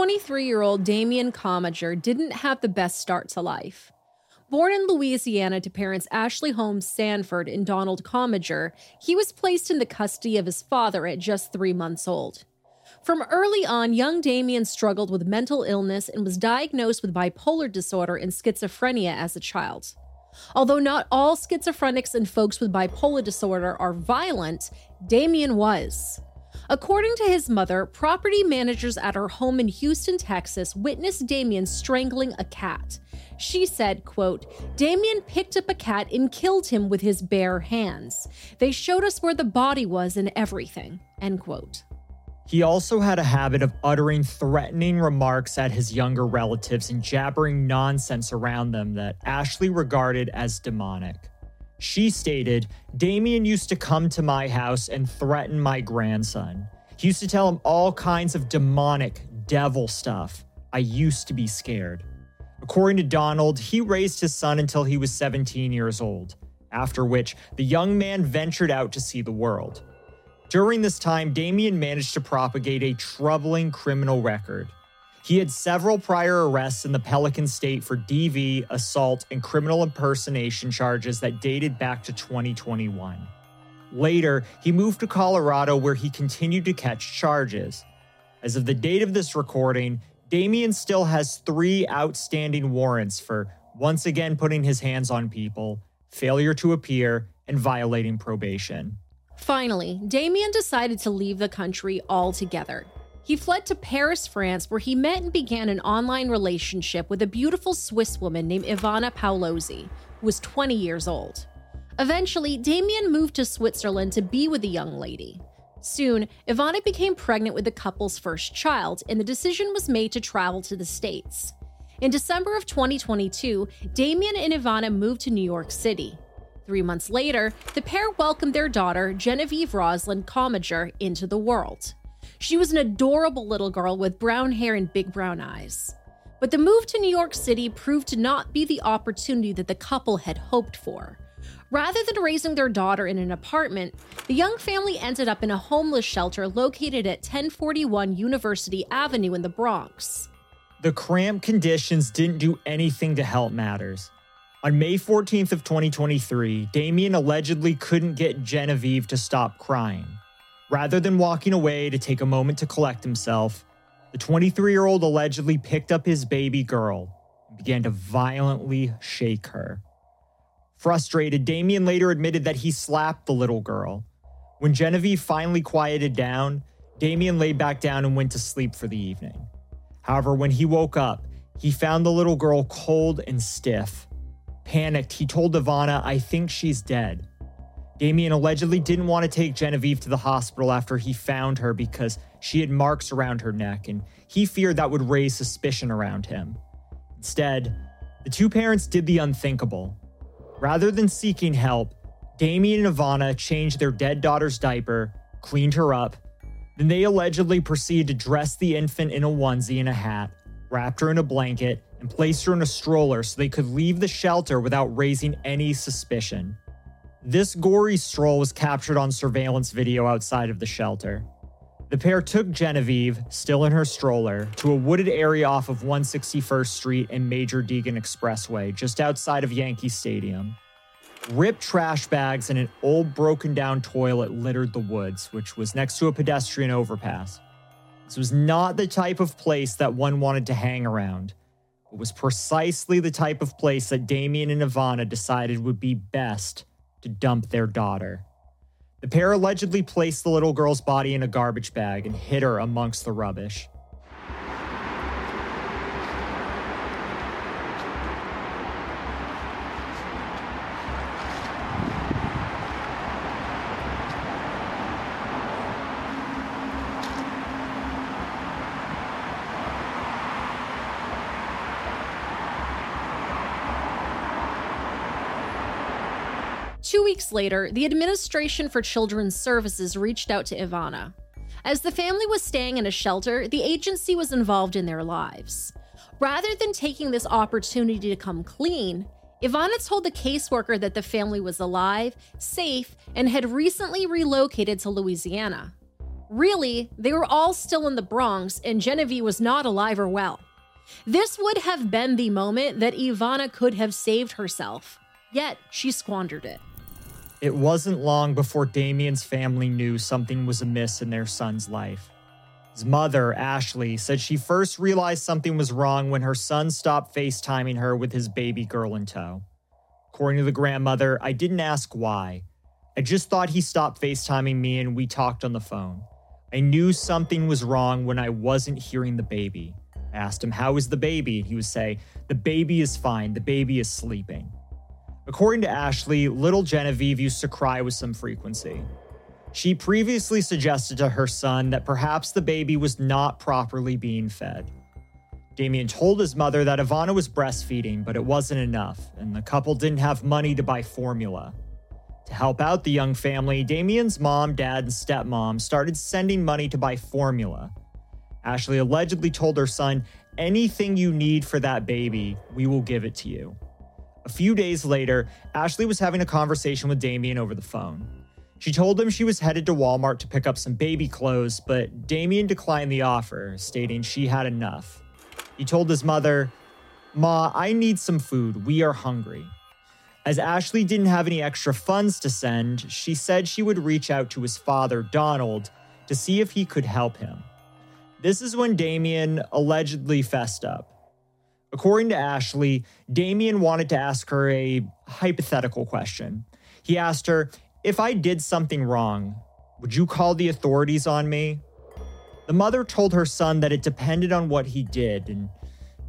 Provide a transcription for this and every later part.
23 year old Damion Comager didn't have the best start to life. Born in Louisiana to parents Ashley Holmes Sanford and Donald Comager, he was placed in the custody of his father at just three months old. From early on, young Damion struggled with mental illness and was diagnosed with bipolar disorder and schizophrenia as a child. Although not all schizophrenics and folks with bipolar disorder are violent, Damion was. According to his mother, property managers at her home in Houston, Texas witnessed Damion strangling a cat. She said, quote, Damion picked up a cat and killed him with his bare hands. They showed us where the body was and everything, end quote. He also had a habit of uttering threatening remarks at his younger relatives and jabbering nonsense around them that Ashley regarded as demonic. She stated, Damion used to come to my house and threaten my grandson. He used to tell him all kinds of demonic, devil stuff. I used to be scared. According to Donald, he raised his son until he was 17 years old, after which the young man ventured out to see the world. During this time, Damion managed to propagate a troubling criminal record. He had several prior arrests in the Pelican State for DV, assault, and criminal impersonation charges that dated back to 2021. Later, he moved to Colorado where he continued to catch charges. As of the date of this recording, Damion still has three outstanding warrants for once again putting his hands on people, failure to appear, and violating probation. Finally, Damion decided to leave the country altogether. He fled to Paris, France, where he met and began an online relationship with a beautiful Swiss woman named Ivana Paolozzi, who was 20 years old. Eventually, Damion moved to Switzerland to be with the young lady. Soon, Ivana became pregnant with the couple's first child, and the decision was made to travel to the States. In December of 2022, Damion and Ivana moved to New York City. Three months later, the pair welcomed their daughter, Genevieve Rosalind Comager, into the world. She was an adorable little girl with brown hair and big brown eyes. But the move to New York City proved to not be the opportunity that the couple had hoped for. Rather than raising their daughter in an apartment, the young family ended up in a homeless shelter located at 1041 University Avenue in the Bronx. The cramped conditions didn't do anything to help matters. On May 14th of 2023, Damion allegedly couldn't get Genevieve to stop crying. Rather than walking away to take a moment to collect himself, the 23-year-old allegedly picked up his baby girl and began to violently shake her. Frustrated, Damion later admitted that he slapped the little girl. When Genevieve finally quieted down, Damion lay back down and went to sleep for the evening. However, when he woke up, he found the little girl cold and stiff. Panicked, he told Ivana, I think she's dead. Damion allegedly didn't want to take Genevieve to the hospital after he found her because she had marks around her neck, and he feared that would raise suspicion around him. Instead, the two parents did the unthinkable. Rather than seeking help, Damion and Ivana changed their dead daughter's diaper, cleaned her up, then they allegedly proceeded to dress the infant in a onesie and a hat, wrapped her in a blanket, and placed her in a stroller so they could leave the shelter without raising any suspicion. This gory stroll was captured on surveillance video outside of the shelter. The pair took Genevieve, still in her stroller, to a wooded area off of 161st Street and Major Deegan Expressway, just outside of Yankee Stadium. Ripped trash bags and an old broken down toilet littered the woods, which was next to a pedestrian overpass. This was not the type of place that one wanted to hang around. It was precisely the type of place that Damion and Ivana decided would be best to dump their daughter. The pair allegedly placed the little girl's body in a garbage bag and hid her amongst the rubbish. Two weeks later, the Administration for Children's Services reached out to Ivana. As the family was staying in a shelter, the agency was involved in their lives. Rather than taking this opportunity to come clean, Ivana told the caseworker that the family was alive, safe, and had recently relocated to Louisiana. Really, they were all still in the Bronx and Genevieve was not alive or well. This would have been the moment that Ivana could have saved herself, yet she squandered it. It wasn't long before Damion's family knew something was amiss in their son's life. His mother, Ashley, said she first realized something was wrong when her son stopped FaceTiming her with his baby girl in tow. According to the grandmother, I didn't ask why. I just thought he stopped FaceTiming me and we talked on the phone. I knew something was wrong when I wasn't hearing the baby. I asked him, How is the baby? He would say, The baby is fine. The baby is sleeping. According to Ashley, little Genevieve used to cry with some frequency. She previously suggested to her son that perhaps the baby was not properly being fed. Damion told his mother that Ivana was breastfeeding, but it wasn't enough, and the couple didn't have money to buy formula. To help out the young family, Damion's mom, dad, and stepmom started sending money to buy formula. Ashley allegedly told her son, Anything you need for that baby, we will give it to you. A few days later, Ashley was having a conversation with Damion over the phone. She told him she was headed to Walmart to pick up some baby clothes, but Damion declined the offer, stating she had enough. He told his mother, Ma, I need some food. We are hungry. As Ashley didn't have any extra funds to send, she said she would reach out to his father, Donald, to see if he could help him. This is when Damion allegedly fessed up. According to Ashley, Damion wanted to ask her a hypothetical question. He asked her, If I did something wrong, would you call the authorities on me? The mother told her son that it depended on what he did, and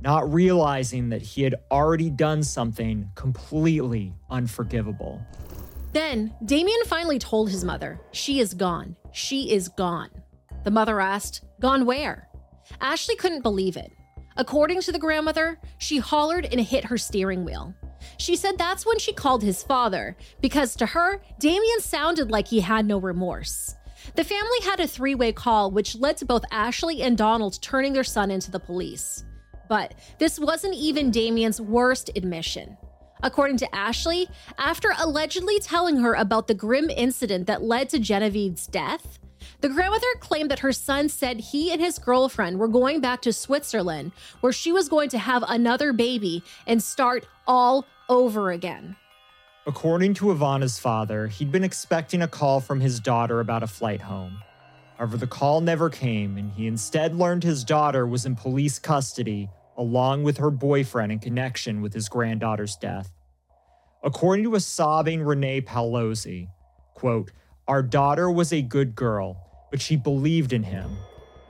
not realizing that he had already done something completely unforgivable. Then, Damion finally told his mother, She is gone. She is gone. The mother asked, Gone where? Ashley couldn't believe it. According to the grandmother, she hollered and hit her steering wheel. She said that's when she called his father, because to her, Damion sounded like he had no remorse. The family had a three way call, which led to both Ashley and Donald turning their son into the police. But this wasn't even Damion's worst admission. According to Ashley, after allegedly telling her about the grim incident that led to Genevieve's death, the grandmother claimed that her son said he and his girlfriend were going back to Switzerland, where she was going to have another baby and start all over again. According to Ivana's father, he'd been expecting a call from his daughter about a flight home. However, the call never came, and he instead learned his daughter was in police custody along with her boyfriend in connection with his granddaughter's death. According to a sobbing Renee Paolozzi, quote, Our daughter was a good girl, but she believed in him.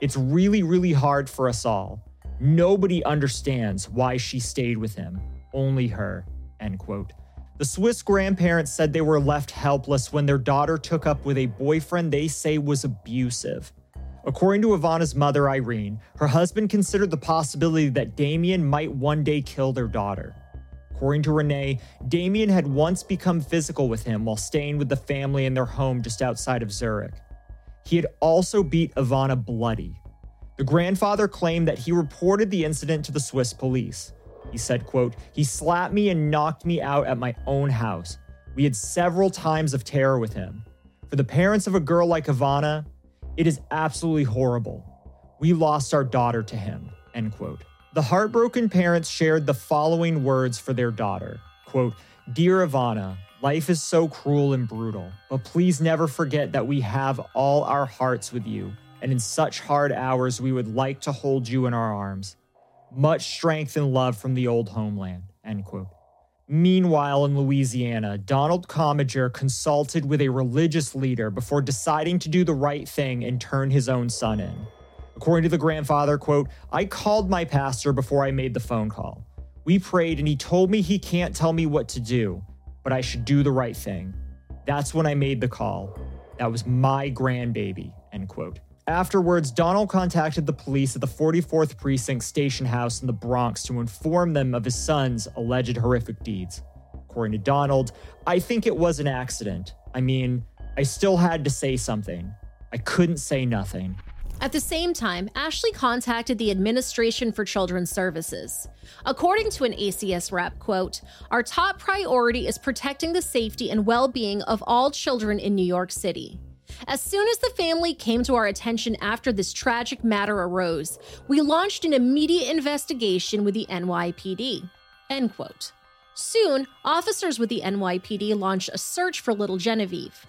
It's really, really hard for us all. Nobody understands why she stayed with him, only her, end quote. The Swiss grandparents said they were left helpless when their daughter took up with a boyfriend they say was abusive. According to Ivana's mother, Irene, her husband considered the possibility that Damion might one day kill their daughter. According to Renee, Damion had once become physical with him while staying with the family in their home just outside of Zurich. He had also beat Ivana bloody. The grandfather claimed that he reported the incident to the Swiss police. He said, quote, "He slapped me and knocked me out at my own house. We had several times of terror with him. For the parents of a girl like Ivana, it is absolutely horrible. We lost our daughter to him. End quote. The heartbroken parents shared the following words for their daughter quote, Dear Ivana, life is so cruel and brutal, but please never forget that we have all our hearts with you, and in such hard hours, we would like to hold you in our arms. Much strength and love from the old homeland. End quote. Meanwhile, in Louisiana, Donald Comager consulted with a religious leader before deciding to do the right thing and turn his own son in. According to the grandfather, quote, I called my pastor before I made the phone call. We prayed and he told me he can't tell me what to do, but I should do the right thing. That's when I made the call. That was my grandbaby, end quote. Afterwards, Donald contacted the police at the 44th Precinct Station House in the Bronx to inform them of his son's alleged horrific deeds. According to Donald, I think it was an accident. I mean, I still had to say something. I couldn't say nothing. At the same time, Ashley contacted the Administration for Children's Services. According to an ACS rep, quote, "Our top priority is protecting the safety and well-being of all children in New York City. As soon as the family came to our attention after this tragic matter arose, we launched an immediate investigation with the NYPD. End quote. Soon, officers with the NYPD launched a search for little Genevieve.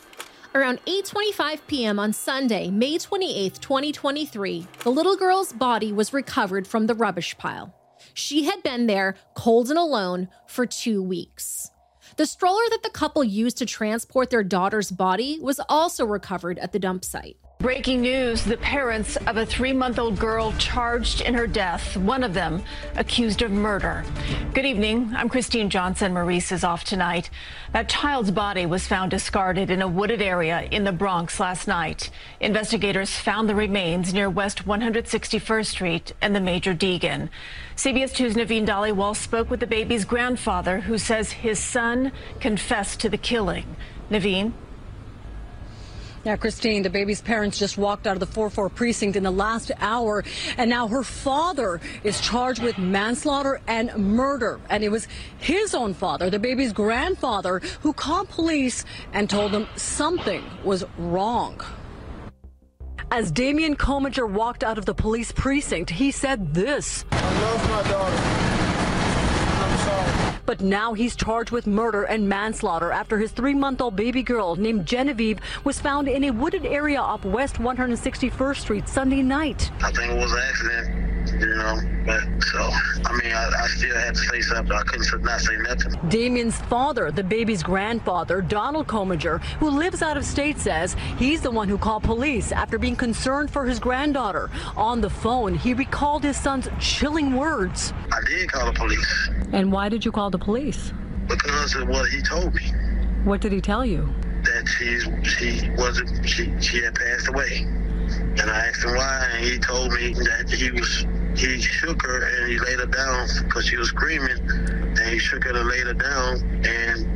Around 8:25 p.m. on Sunday, May 28, 2023, the little girl's body was recovered from the rubbish pile. She had been there, cold and alone, for 2 weeks. The stroller that the couple used to transport their daughter's body was also recovered at the dump site. Breaking news the parents of a three month old girl charged in her death, one of them accused of murder. Good evening. I'm Christine Johnson. Maurice is off tonight. That child's body was found discarded in a wooded area in the Bronx last night. Investigators found the remains near West 161st Street and the Major Deegan. CBS 2's Naveen Dhaliwal spoke with the baby's grandfather, who says his son confessed to the killing. Naveen? Yeah, Christine, the baby's parents just walked out of the 4-4 precinct in the last hour, and now her father is charged with manslaughter and murder. And it was his own father, the baby's grandfather, who called police and told them something was wrong. As Damion Comager walked out of the police precinct, he said this. I love my daughter. But now he's charged with murder and manslaughter after his three month old baby girl named Genevieve was found in a wooded area off West 161st Street Sunday night. I think it was an accident you know. But so, I mean, I, I, still had to say something. I couldn't not say nothing. Damion's father, the baby's grandfather, Donald Comager, who lives out of state, says he's the one who called police after being concerned for his granddaughter. On the phone, he recalled his son's chilling words. I did call the police. And why did you call the police? Because of what he told me. What did he tell you? That she's, she wasn't, she, she had passed away. And I asked him why, and he told me that he was he shook her and he laid her down because she was screaming, and he shook her and laid her down, and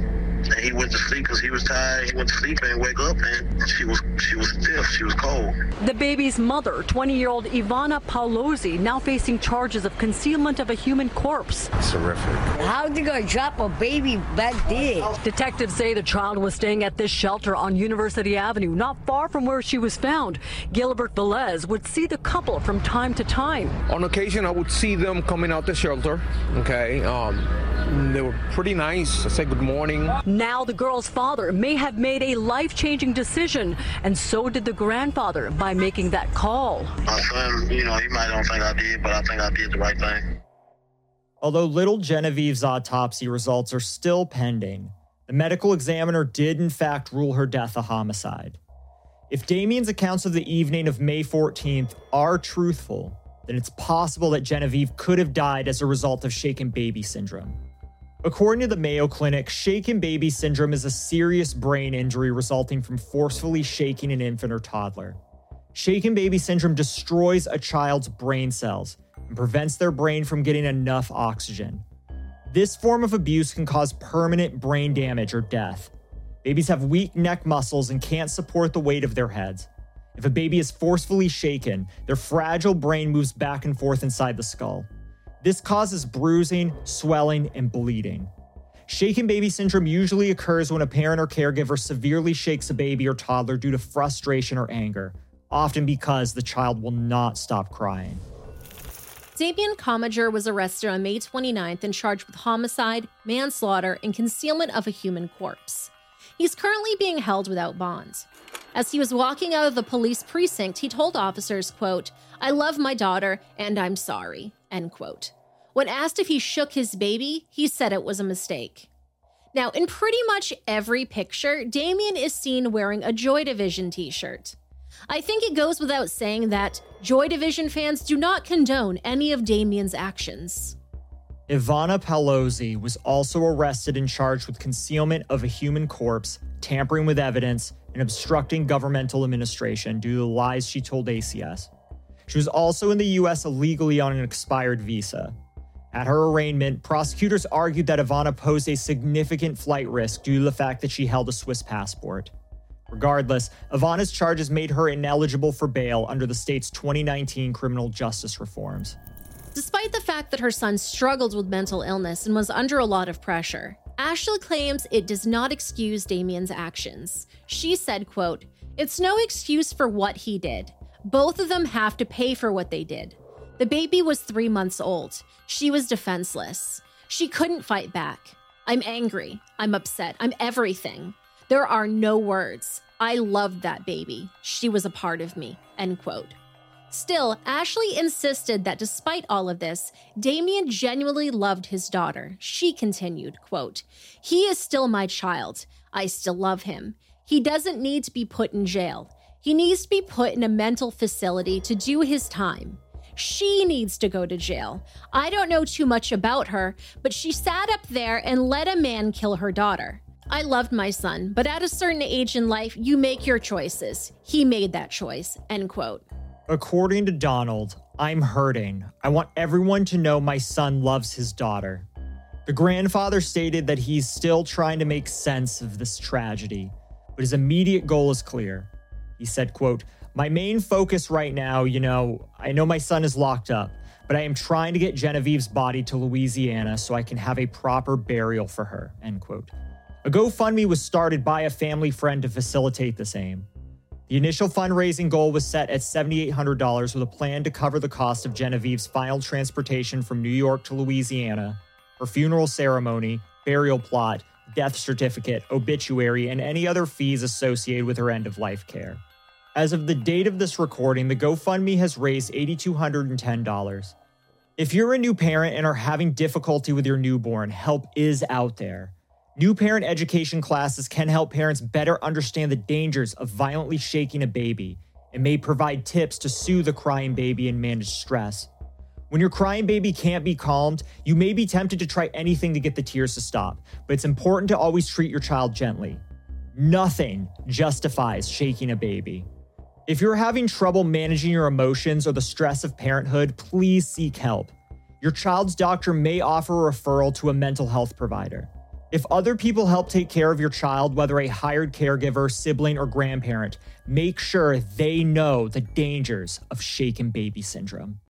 and he went to sleep because he was tired. He went to sleep and wake up, and she was she was stiff. She was cold. The baby's mother, 20-year-old Ivana Paolozzi, now facing charges of concealment of a human corpse. It's horrific. How they gonna drop a baby back there? Detectives say the child was staying at this shelter on University Avenue, not far from where she was found. Gilbert Velez would see the couple from time to time. On occasion, I would see them coming out the shelter. Okay. Um, they were pretty nice. I said good morning. Now the girl's father may have made a life-changing decision, and so did the grandfather by making that call. My son, you know, he might don't think I did, but I think I did the right thing. Although little Genevieve's autopsy results are still pending, the medical examiner did in fact rule her death a homicide. If Damion's accounts of the evening of May 14th are truthful, then it's possible that Genevieve could have died as a result of shaken baby syndrome. According to the Mayo Clinic, shaken baby syndrome is a serious brain injury resulting from forcefully shaking an infant or toddler. Shaken baby syndrome destroys a child's brain cells and prevents their brain from getting enough oxygen. This form of abuse can cause permanent brain damage or death. Babies have weak neck muscles and can't support the weight of their heads. If a baby is forcefully shaken, their fragile brain moves back and forth inside the skull. This causes bruising, swelling, and bleeding. Shaken baby syndrome usually occurs when a parent or caregiver severely shakes a baby or toddler due to frustration or anger, often because the child will not stop crying. Damion Comager was arrested on May 29th and charged with homicide, manslaughter, and concealment of a human corpse. He's currently being held without bond. As he was walking out of the police precinct, he told officers, quote, I love my daughter and I'm sorry, end quote. When asked if he shook his baby, he said it was a mistake. Now, in pretty much every picture, Damion is seen wearing a Joy Division t shirt. I think it goes without saying that Joy Division fans do not condone any of Damion's actions. Ivana Paolozzi was also arrested and charged with concealment of a human corpse, tampering with evidence, and obstructing governmental administration due to the lies she told ACS. She was also in the US illegally on an expired visa. At her arraignment, prosecutors argued that Ivana posed a significant flight risk due to the fact that she held a Swiss passport. Regardless, Ivana's charges made her ineligible for bail under the state's 2019 criminal justice reforms. Despite the fact that her son struggled with mental illness and was under a lot of pressure, Ashley claims it does not excuse Damion's actions. She said, quote, It's no excuse for what he did. Both of them have to pay for what they did. The baby was three months old. She was defenseless. She couldn't fight back. I'm angry. I'm upset. I'm everything. There are no words. I loved that baby. She was a part of me. End quote. Still, Ashley insisted that despite all of this, Damion genuinely loved his daughter. She continued, quote, He is still my child. I still love him. He doesn't need to be put in jail. He needs to be put in a mental facility to do his time. She needs to go to jail. I don't know too much about her, but she sat up there and let a man kill her daughter. I loved my son, but at a certain age in life, you make your choices. He made that choice. End quote. According to Donald, I'm hurting. I want everyone to know my son loves his daughter. The grandfather stated that he's still trying to make sense of this tragedy, but his immediate goal is clear. He said, quote, "My main focus right now, you know, I know my son is locked up, but I am trying to get Genevieve's body to Louisiana so I can have a proper burial for her." End quote. A GoFundMe was started by a family friend to facilitate the same. The initial fundraising goal was set at $7,800 with a plan to cover the cost of Genevieve's final transportation from New York to Louisiana, her funeral ceremony, burial plot, death certificate, obituary, and any other fees associated with her end of life care. As of the date of this recording, the GoFundMe has raised $8,210. If you're a new parent and are having difficulty with your newborn, help is out there. New parent education classes can help parents better understand the dangers of violently shaking a baby and may provide tips to soothe a crying baby and manage stress. When your crying baby can't be calmed, you may be tempted to try anything to get the tears to stop, but it's important to always treat your child gently. Nothing justifies shaking a baby. If you're having trouble managing your emotions or the stress of parenthood, please seek help. Your child's doctor may offer a referral to a mental health provider. If other people help take care of your child, whether a hired caregiver, sibling, or grandparent, make sure they know the dangers of shaken baby syndrome.